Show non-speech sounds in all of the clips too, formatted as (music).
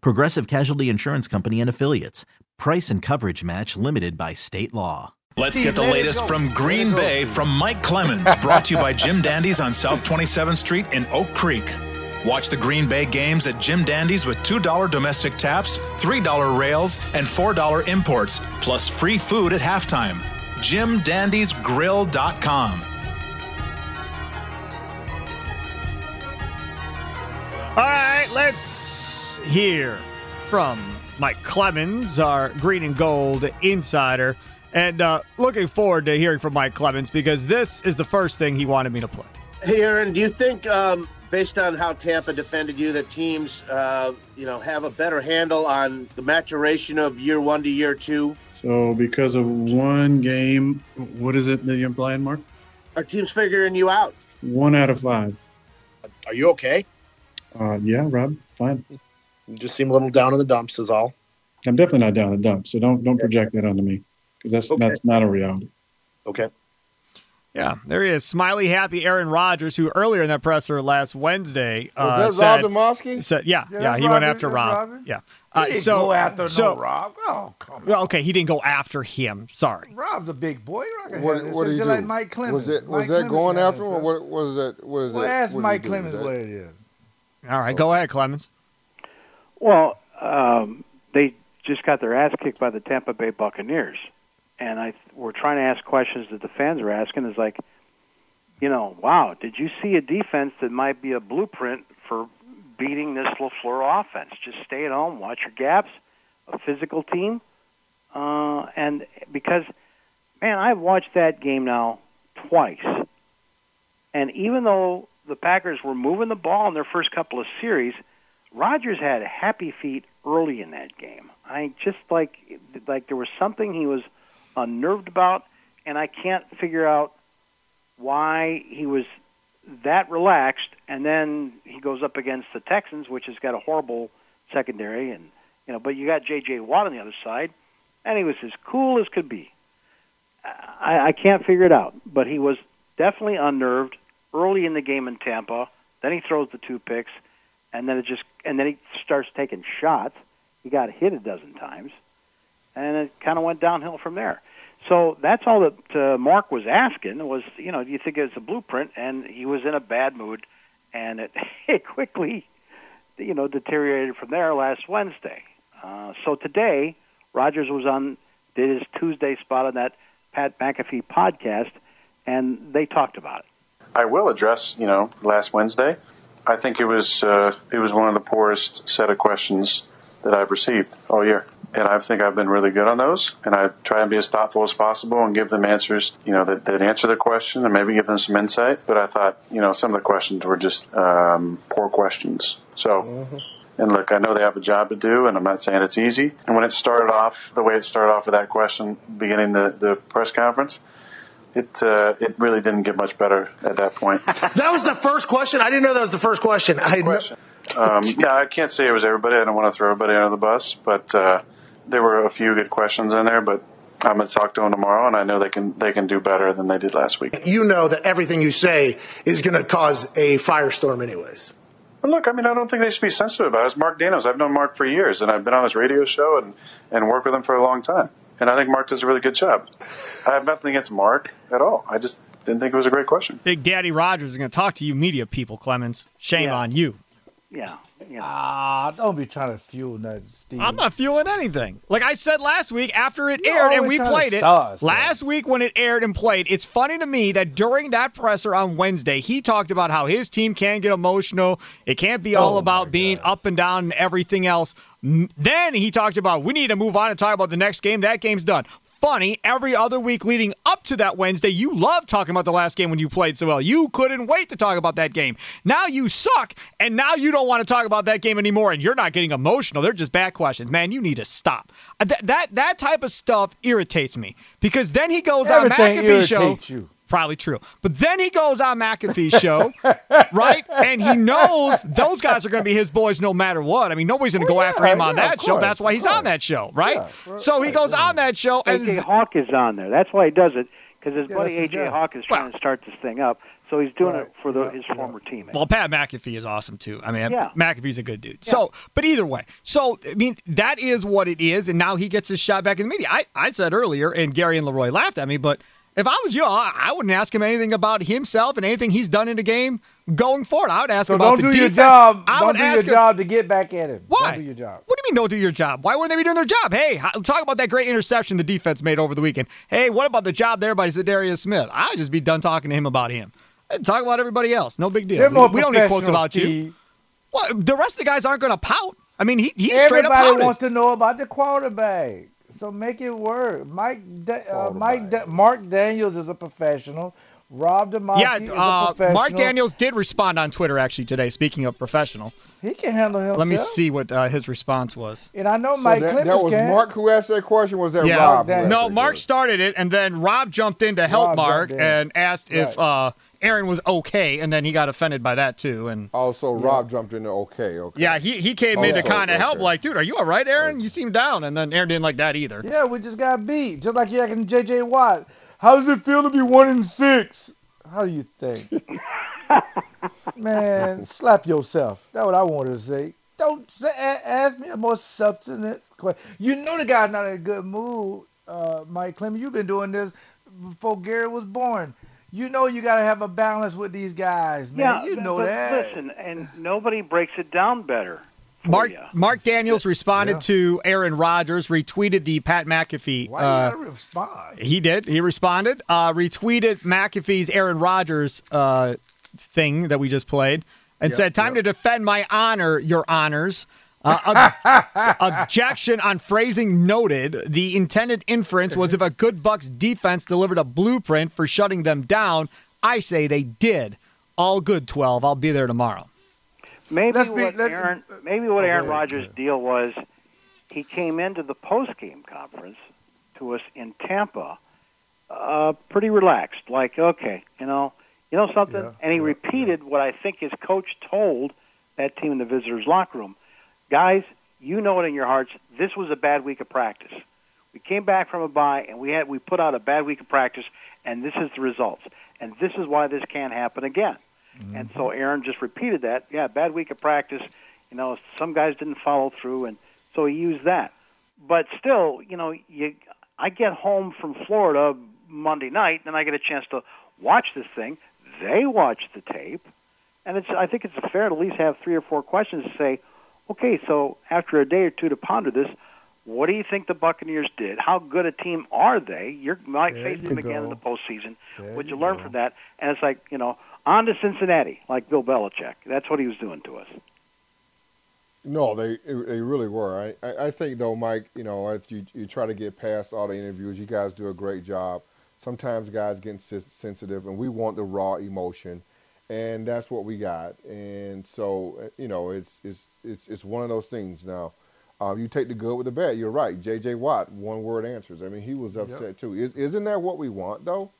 Progressive Casualty Insurance Company and Affiliates. Price and coverage match limited by state law. Let's get the latest from Green Bay from Mike Clemens, brought to you by Jim Dandy's on South 27th Street in Oak Creek. Watch the Green Bay games at Jim Dandy's with $2 domestic taps, $3 rails, and $4 imports, plus free food at halftime. JimDandysGrill.com. All right, let's hear from Mike Clemens, our green and gold insider. And uh, looking forward to hearing from Mike Clemens because this is the first thing he wanted me to play. Hey, Aaron, do you think, um, based on how Tampa defended you, that teams, uh, you know, have a better handle on the maturation of year one to year two? So, because of one game, what is it that you're implying, Mark? Are teams figuring you out? One out of five. Are you okay? Uh, yeah, Rob, fine. You just seem a little down in the dumps, is all. I'm definitely not down in the dumps, so don't don't project that onto me because that's Okay. that's not a reality. Okay. Yeah, there he is. Smiley, happy Aaron Rodgers, who earlier in that presser last Wednesday uh, Was that said, Rob Demovsky? said, yeah, Yeah, yeah, that's he went after that's Rob. Robin. Yeah. He Uh, didn't so, go after so, no Rob. Oh, come on. Well, okay, he didn't go after him. Sorry. Rob's a big boy. Rock What, what did he Just do? like Mike Clemens. was it was Mike that Clemens going after him, this, or huh? what was that? What is Well, that? ask what Mike he do? Is Clemens what it is. All right, go ahead, Clemens. Well, um, they just got their ass kicked by the Tampa Bay Buccaneers, and I we're trying to ask questions that the fans are asking. Is like, you know, wow, did you see a defense that might be a blueprint for beating this Lafleur offense? Just stay at home, watch your gaps, a physical team, uh, and because, man, I've watched that game now twice, and even though the Packers were moving the ball in their first couple of series. Rodgers had happy feet early in that game. I just like like there was something he was unnerved about, and I can't figure out why he was that relaxed. And then he goes up against the Texans, which has got a horrible secondary, and you know, but you got J.J. Watt on the other side, and he was as cool as could be. I, I can't figure it out, but he was definitely unnerved early in the game in Tampa. Then he throws the two picks and then it just and then he starts taking shots. He got hit a dozen times, and it kind of went downhill from there. So that's all that uh, Mark was asking was, you know, do you think it's a blueprint? And he was in a bad mood, and it, (laughs) it quickly, you know, deteriorated from there last Wednesday. Uh, so today, Rodgers was on did his Tuesday spot on that Pat McAfee podcast, and they talked about it. I will address, you know, last Wednesday. I think it was uh, it was one of the poorest set of questions that I've received all year, and I think I've been really good on those. And I try and be as thoughtful as possible and give them answers, you know, that, that answer the question and maybe give them some insight. But I thought, you know, some of the questions were just um, poor questions. So. And look, I know they have a job to do, and I'm not saying it's easy. And when it started off, the way it started off with that question beginning the, the press conference, it uh, it really didn't get much better at that point. (laughs) That was the first question. I didn't know that was the first question. I question. Um, yeah, I can't say it was everybody. I don't want to throw everybody under the bus, but uh, there were a few good questions in there. But I'm going to talk to them tomorrow, and I know they can they can do better than they did last week. You know that everything you say is going to cause a firestorm, anyways. But look, I mean, I don't think they should be sensitive about it. It's Mark Daniels. I've known Mark for years, and I've been on his radio show and and worked with him for a long time. And I think Mark does a really good job. I have nothing against Mark at all. I just didn't think it was a great question. Big Daddy Rodgers is going to talk to you, media people, Clemens. Shame Yeah. on you. Yeah, you know. Ah, don't be trying to fuel nothing, Steve. I'm not fueling anything. Like I said last week after it You aired and we played it star us, last week when it aired and played, it's funny to me that during that presser on Wednesday, he talked about how his team can get emotional. It can't be all Oh, about being up and down and everything else. Then he talked about we need to move on and talk about the next game. That game's done. Funny, every other week leading up to that Wednesday, you loved talking about the last game when you played so well. You couldn't wait to talk about that game. Now you suck, and now you don't want to talk about that game anymore, and you're not getting emotional. They're just bad questions. Man, you need to stop. Uh, That that, that type of stuff irritates me because then he goes Everything on McAfee's show. you. Probably true. But then he goes on McAfee's show, (laughs) right? And he knows those guys are going to be his boys no matter what. I mean, nobody's going to oh, go after him on yeah, that of show. That's why of he's on that show, right? Yeah, so he goes on that show, and AJ Hawk is on there. That's why he does it because his Yeah, buddy AJ job. Hawk is trying to start this thing up. So he's doing it for the, his former teammate. Well, Pat McAfee is awesome too. I mean, Yeah. McAfee's a good dude. So, but either way, so I mean, that is what it is, and now he gets his shot back in the media. I, I said earlier, and Gary and Leroy laughed at me, but if I was you, I, I wouldn't ask him anything about himself and anything he's done in the game going forward. I would ask So him about don't the do your defense. job. I don't would do your ask him, job to get back at him. Why? Don't do your job. What do you mean don't do your job? Why wouldn't they be doing their job? Hey, talk about that great interception the defense made over the weekend. Hey, what about the job there by Za'Darius Smith? I'd just be done talking to him about him. I'd talk about everybody else. No big deal. We, we don't need quotes about you. Well, the rest of the guys aren't going to pout. I mean, he, he straight up Everybody wants to know about the quarterback. So make it work. Mike, da- uh, Mike, da- Mark Daniels is a professional. Rob Demovsky yeah, is a uh, professional. Mark Daniels did respond on Twitter actually today. Speaking of professional, He can handle himself. let me see what uh, his response was. And I know So Mike that, that was can. Mark who asked that question. Was that yeah, Rob? who no, Mark started it, and then Rob jumped in to help Rob Mark and asked if uh, Aaron was okay, and then he got offended by that too. And Also, Rob jumped in there. Okay, okay. yeah, he he came in to kind of help, like, dude, are you all right, Aaron? You seem down, and then Aaron didn't like that either. Yeah, we just got beat. Just like you acting J.J. Watt. How does it feel to be one in six? How do you think? (laughs) Man, slap yourself. That's what I wanted to say. Don't say, ask me a more substantive question. You know the guy's not in a good mood, uh, Mike Clemens. You've been doing this before Gary was born. You know you got to have a balance with these guys, man. yeah, you know but that. Listen, and nobody breaks it down better. Mark Mark Daniels responded to Aaron Rodgers, retweeted the Pat McAfee. Why uh, you respond? He did. He responded. Uh, retweeted McAfee's Aaron Rodgers uh, thing that we just played, and Yep, said, "Time to defend my honor, Your Honors." Uh, ob- (laughs) objection on phrasing noted. The intended inference was if a good Bucks defense delivered a blueprint for shutting them down. I say they did. All good. Twelve. I'll be there tomorrow. Maybe Let's what let- Aaron, maybe what Oh, Aaron ahead, Rodgers' deal was, he came into the post-game conference to us in Tampa, uh, pretty relaxed, like okay, you know, you know something, Yeah, and he repeated what I think his coach told that team in the visitors' locker room, guys, you know it in your hearts. This was a bad week of practice. We came back from a bye and we had we put out a bad week of practice, and this is the results, and this is why this can't happen again. Mm-hmm. And so Aaron just repeated that. Yeah, bad week of practice. You know, some guys didn't follow through, and so he used that. But still, you know, you I get home from Florida Monday night, and I get a chance to watch this thing. They watch the tape, and it's I think it's fair to at least have three or four questions to say, okay, so after a day or two to ponder this, what do you think the Buccaneers did? How good a team are they? You might There face you them again in the postseason. There What'd you you learn go. from that? And it's like, you know, on to Cincinnati, like Bill Belichick. That's what he was doing to us. No, they they really were. I, I, I think though, Mike, you know, if you you try to get past all the interviews, you guys do a great job. Sometimes guys get sensitive, and we want the raw emotion, and that's what we got. And so, uh, you know, it's it's it's it's one of those things. Now, uh, you take the good with the bad. You're right. J.J. Watt, one word answers. I mean, he was upset too. Is, isn't that what we want though?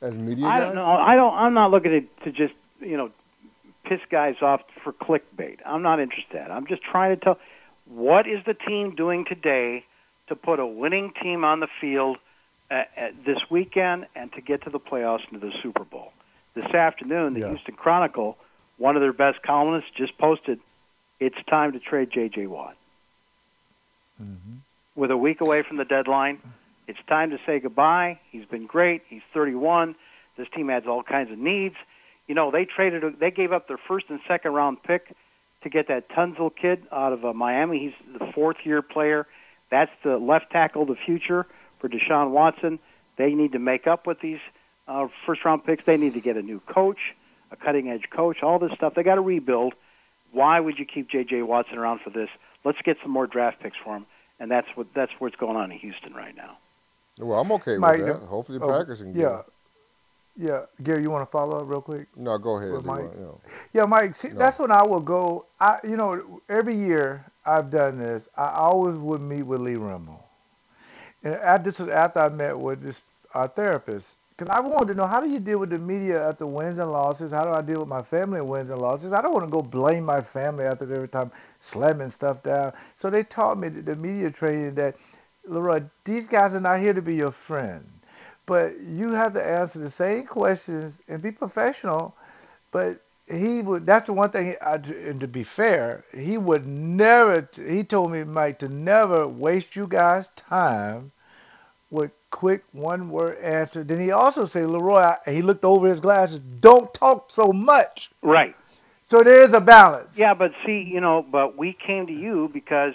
As media I guys? don't know. I don't. I'm not looking to, to just you know piss guys off for clickbait. I'm not interested. I'm just trying to tell what is the team doing today to put a winning team on the field uh, uh, this weekend and to get to the playoffs and to the Super Bowl. This afternoon, the Yeah. Houston Chronicle, one of their best columnists, just posted, "It's time to trade J.J. Watt." With a week away from the deadline, it's time to say goodbye. He's been great. He's 31. This team has all kinds of needs. You know, they traded, they gave up their first and second round pick to get that Tunsil kid out of uh, Miami. He's the fourth year player. That's the left tackle of the future for Deshaun Watson. They need to make up with these uh, first round picks. They need to get a new coach, a cutting edge coach, all this stuff. They got to rebuild. Why would you keep J.J. Watson around for this? Let's get some more draft picks for him, and that's what that's what's going on in Houston right now. Well, I'm okay with uh, that. Hopefully, oh, Packers can get Yeah. him. Yeah. Gary, you want to follow up real quick? No, go ahead. Mike? Leroy, you know. Yeah, Mike. See, No. that's when I will go. I, you know, every year I've done this. I always would meet with Lee Remmel, and I, this was after I met with this our therapist because I wanted to know how do you deal with the media after wins and losses. How do I deal with my family wins and losses? I don't want to go blame my family after every time slamming stuff down. So they taught me the, media training that, Leroy, these guys are not here to be your friend but you have to answer the same questions and be professional. But he would. That's the one thing. I, and to be fair, he would never. He told me, Mike, to never waste you guys' time with quick one-word answer. Then he also said, Leroy. I- He looked over his glasses. Don't talk so much. Right. So there is a balance. Yeah, but see, you know, but we came to you because,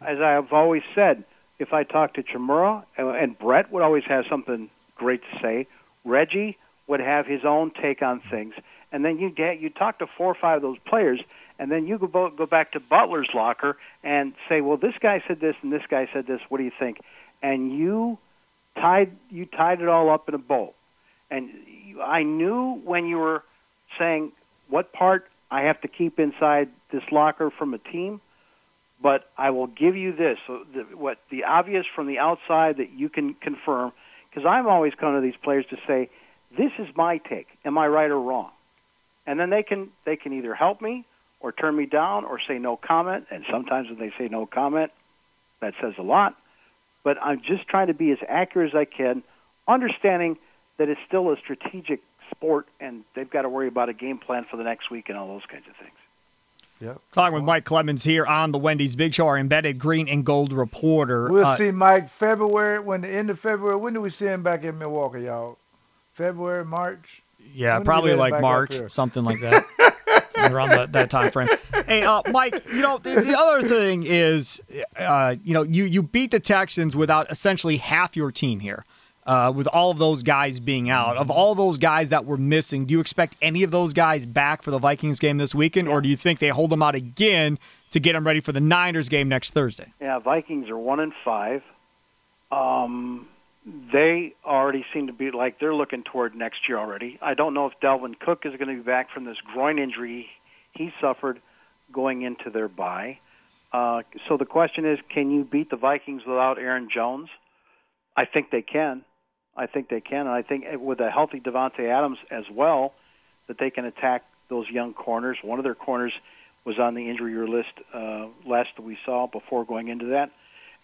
as I've always said, if I talked to Chmura and, and Brett would always have something great to say, Reggie would have his own take on things, and then you get you talk to four or five of those players, and then you go go back to Butler's locker and say, well, this guy said this and this guy said this. What do you think? And you tied you tied it all up in a bow, and you, I knew when you were saying what part I have to keep inside this locker from a team, but I will give you this: so the, what the obvious from the outside that you can confirm, because I'm always coming to these players to say, "This is my take. Am I right or wrong?" And then they can they can either help me or turn me down or say no comment. And sometimes when they say no comment, that says a lot. But I'm just trying to be as accurate as I can, understanding that it's still a strategic sport and they've got to worry about a game plan for the next week and all those kinds of things. Yep. Talking with Mike Clemens here on the Wendy's Big Show, our embedded green and gold reporter. We'll Uh, see Mike February when the end of February. When do we see him back in Milwaukee, y'all? February, March. Yeah, When probably like March, here? something like that. (laughs) Around that, that time frame. Hey, uh, Mike, you know, the, the other thing is, uh, you know, you, you beat the Texans without essentially half your team here, uh, with all of those guys being out. Of all those guys that were missing, do you expect any of those guys back for the Vikings game this weekend, or do you think they hold them out again to get them ready for the Niners game next Thursday? Yeah, Vikings are one and five. Um, they already seem to be like they're looking toward next year already. I don't know if Dalvin Cook is going to be back from this groin injury he suffered going into their bye. Uh, so the question is, can you beat the Vikings without Aaron Jones? I think they can. I think they can, and I think with a healthy Davante Adams as well, that they can attack those young corners. One of their corners was on the injury list uh, last that we saw before going into that,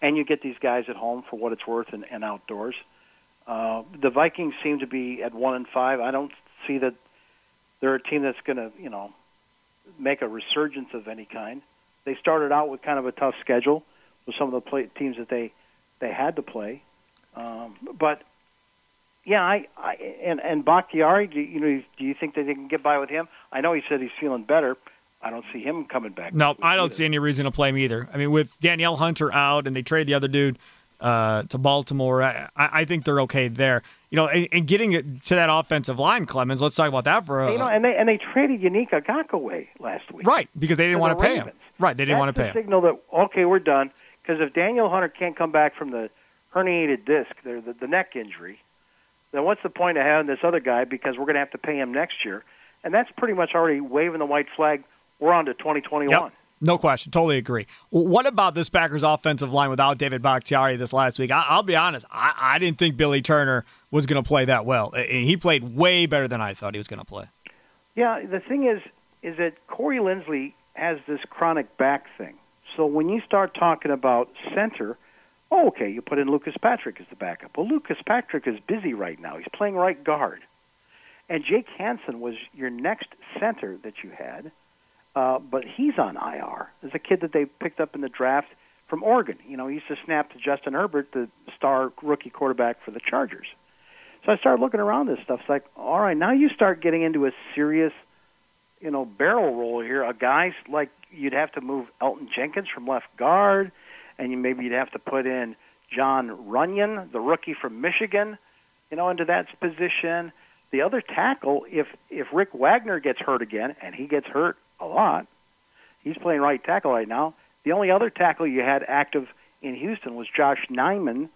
and you get these guys at home for what it's worth and, and outdoors. Uh, the Vikings seem to be at one and five. I don't see that they're a team that's going to, you know, make a resurgence of any kind. They started out with kind of a tough schedule with some of the play, teams that they they had to play, um, but yeah, I, I and and Bakhtiari, do you know, do you think that they can get by with him? I know he said he's feeling better. I don't see him coming back. No, I don't see any reason to play him either. I mean, with Danielle Hunter out and they trade the other dude uh, to Baltimore, I, I think they're okay there. You know, and, and getting to that offensive line, Clemens. Let's talk about that for a you know, and they and they traded Yannick Ngakoue last week. right because they didn't want to pay him. Right, they didn't want to pay him. signal that okay, we're done. Because if Danielle Hunter can't come back from the herniated disc, the, the the neck injury, then what's the point of having this other guy? Because we're going to have to pay him next year, and that's pretty much already waving the white flag. We're on to 2021. Yep. No question. Totally agree. What about this Packers offensive line without David Bakhtiari this last week? I, I'll be honest. I, I didn't think Billy Turner was going to play that well. He played way better than I thought he was going to play. Yeah, the thing is, is that Corey Linsley has this chronic back thing. So when you start talking about center, oh, okay, you put in Lucas Patrick as the backup. Well, Lucas Patrick is busy right now. He's playing right guard, and Jake Hanson was your next center that you had, uh, but he's on IR. There's a kid that they picked up in the draft from Oregon. You know, he used to snap to Justin Herbert, the star rookie quarterback for the Chargers. So I started looking around this stuff. It's like, all right, now you start getting into a serious you know, barrel roll here. A guys like you'd have to move Elgton Jenkins from left guard, and you maybe you'd have to put in Jon Runyan, the rookie from Michigan, you know, into that position. The other tackle, if if Rick Wagner gets hurt again, and he gets hurt a lot, he's playing right tackle right now. The only other tackle you had active in Houston was Josh Nijman,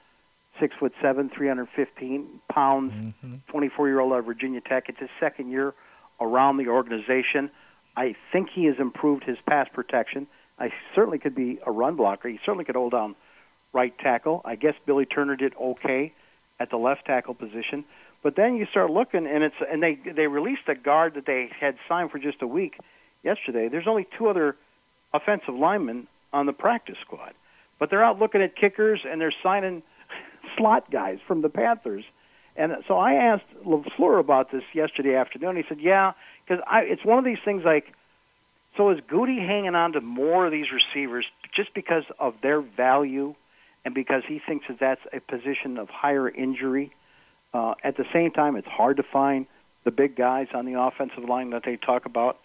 six foot seven, 315 pounds, mm-hmm. 24 year old out of Virginia Tech. It's his second year around the organization. I think he has improved his pass protection. I certainly could be a run blocker. He certainly could hold down right tackle. I guess Billy Turner did okay at the left tackle position. But then you start looking, and it's and they they released a guard that they had signed for just a week yesterday. There's only two other offensive linemen on the practice squad, but they're out looking at kickers and they're signing (laughs) slot guys from the Panthers. And so I asked Lafleur about this yesterday afternoon. He said, "Yeah, because it's one of these things like." So is Goody hanging on to more of these receivers just because of their value, and because he thinks that that's a position of higher injury? Uh, at the same time, it's hard to find the big guys on the offensive line that they talk about,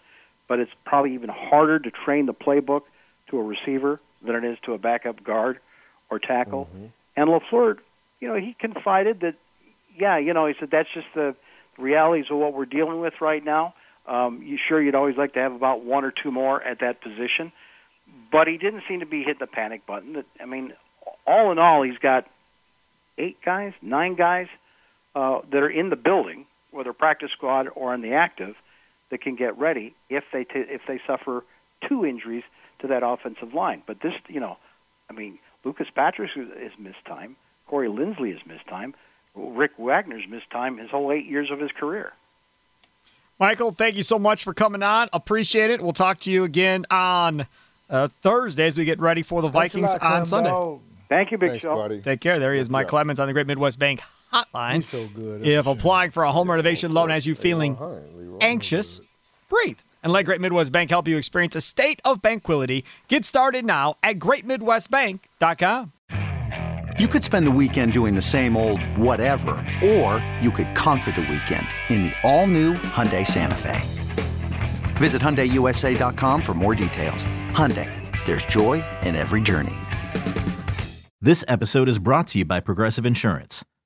but it's probably even harder to train the playbook to a receiver than it is to a backup guard or tackle. And Lafleur, you know, he confided that, yeah, you know, he said that's just the realities of what we're dealing with right now. Um, you sure you'd always like to have about one or two more at that position, but he didn't seem to be hitting the panic button. That I mean, all in all, he's got eight guys, nine guys uh, that are in the building, whether practice squad or in the active, that can get ready if they t- if they suffer two injuries to that offensive line. But this, you know, I mean, Lucas Patrick has missed time. Corey Linsley has missed time. Rick Wagner's missed time his whole eight years of his career. Michael, thank you so much for coming on. Appreciate it. We'll talk to you again on uh, Thursday as we get ready for the Thanks Vikings lot, on Sunday. Thank you, Big Thanks, Show. buddy. Take care. There he is, Mike Clemens on the Great Midwest Bank Hotline. He's so good. If applying for a home renovation loan has you feeling anxious, breathe and let Great Midwest Bank help you experience a state of tranquility. Get started now at greatmidwestbank.com. You could spend the weekend doing the same old whatever, or you could conquer the weekend in the all-new Hyundai Santa Fe. Visit HyundaiUSA.com for more details. Hyundai, there's joy in every journey. This episode is brought to you by Progressive Insurance.